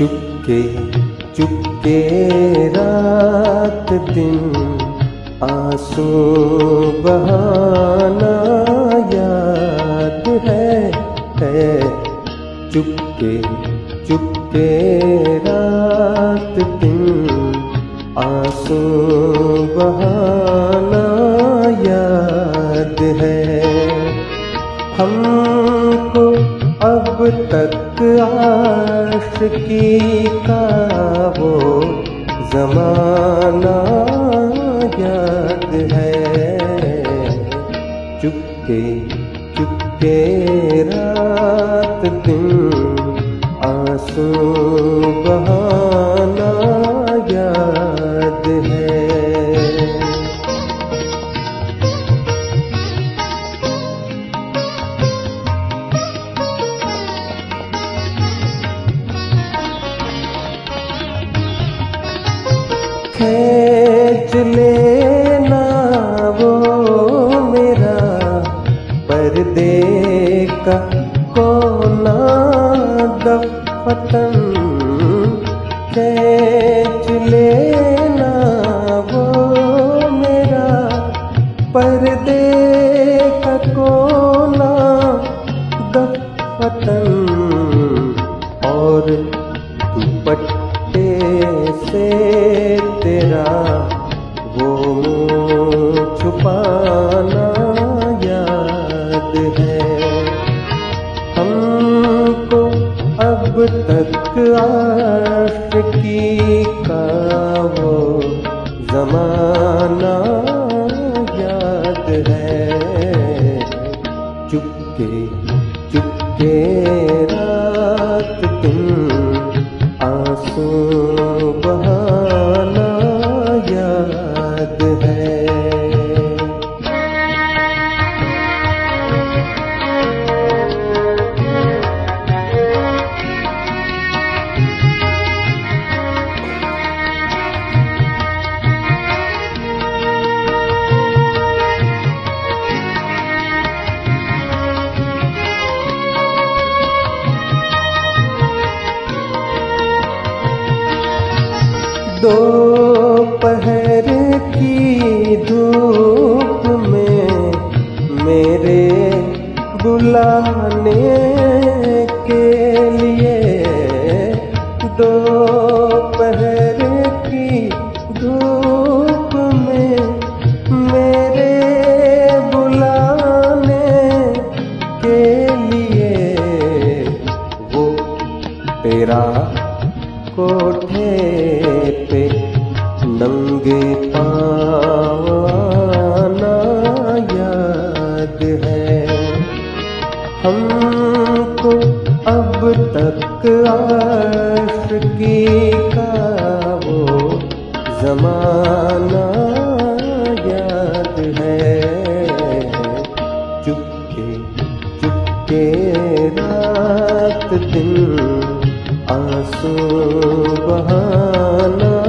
चुपके चुपके रात दिन आँसू बहाना याद है है। चुपके चुपके रात दिन आँसू बहाना अब तक आशिकी का वो जमाना याद है। चुपके चुपके रात दिन खेच लेना वो मेरा पर्दे का कोना दफतन खेच लेना वो मेरा पर्दे का कोना अब तक आशिकी का वो जमाना याद है दोपहर की धूप में मेरे बुलाने के लिए दोपहर कोठे पे नंगे पाना याद है। हमको अब तक आशिकी का वो जमाना याद है। चुपके चुपके रात दिन आंसू बहाना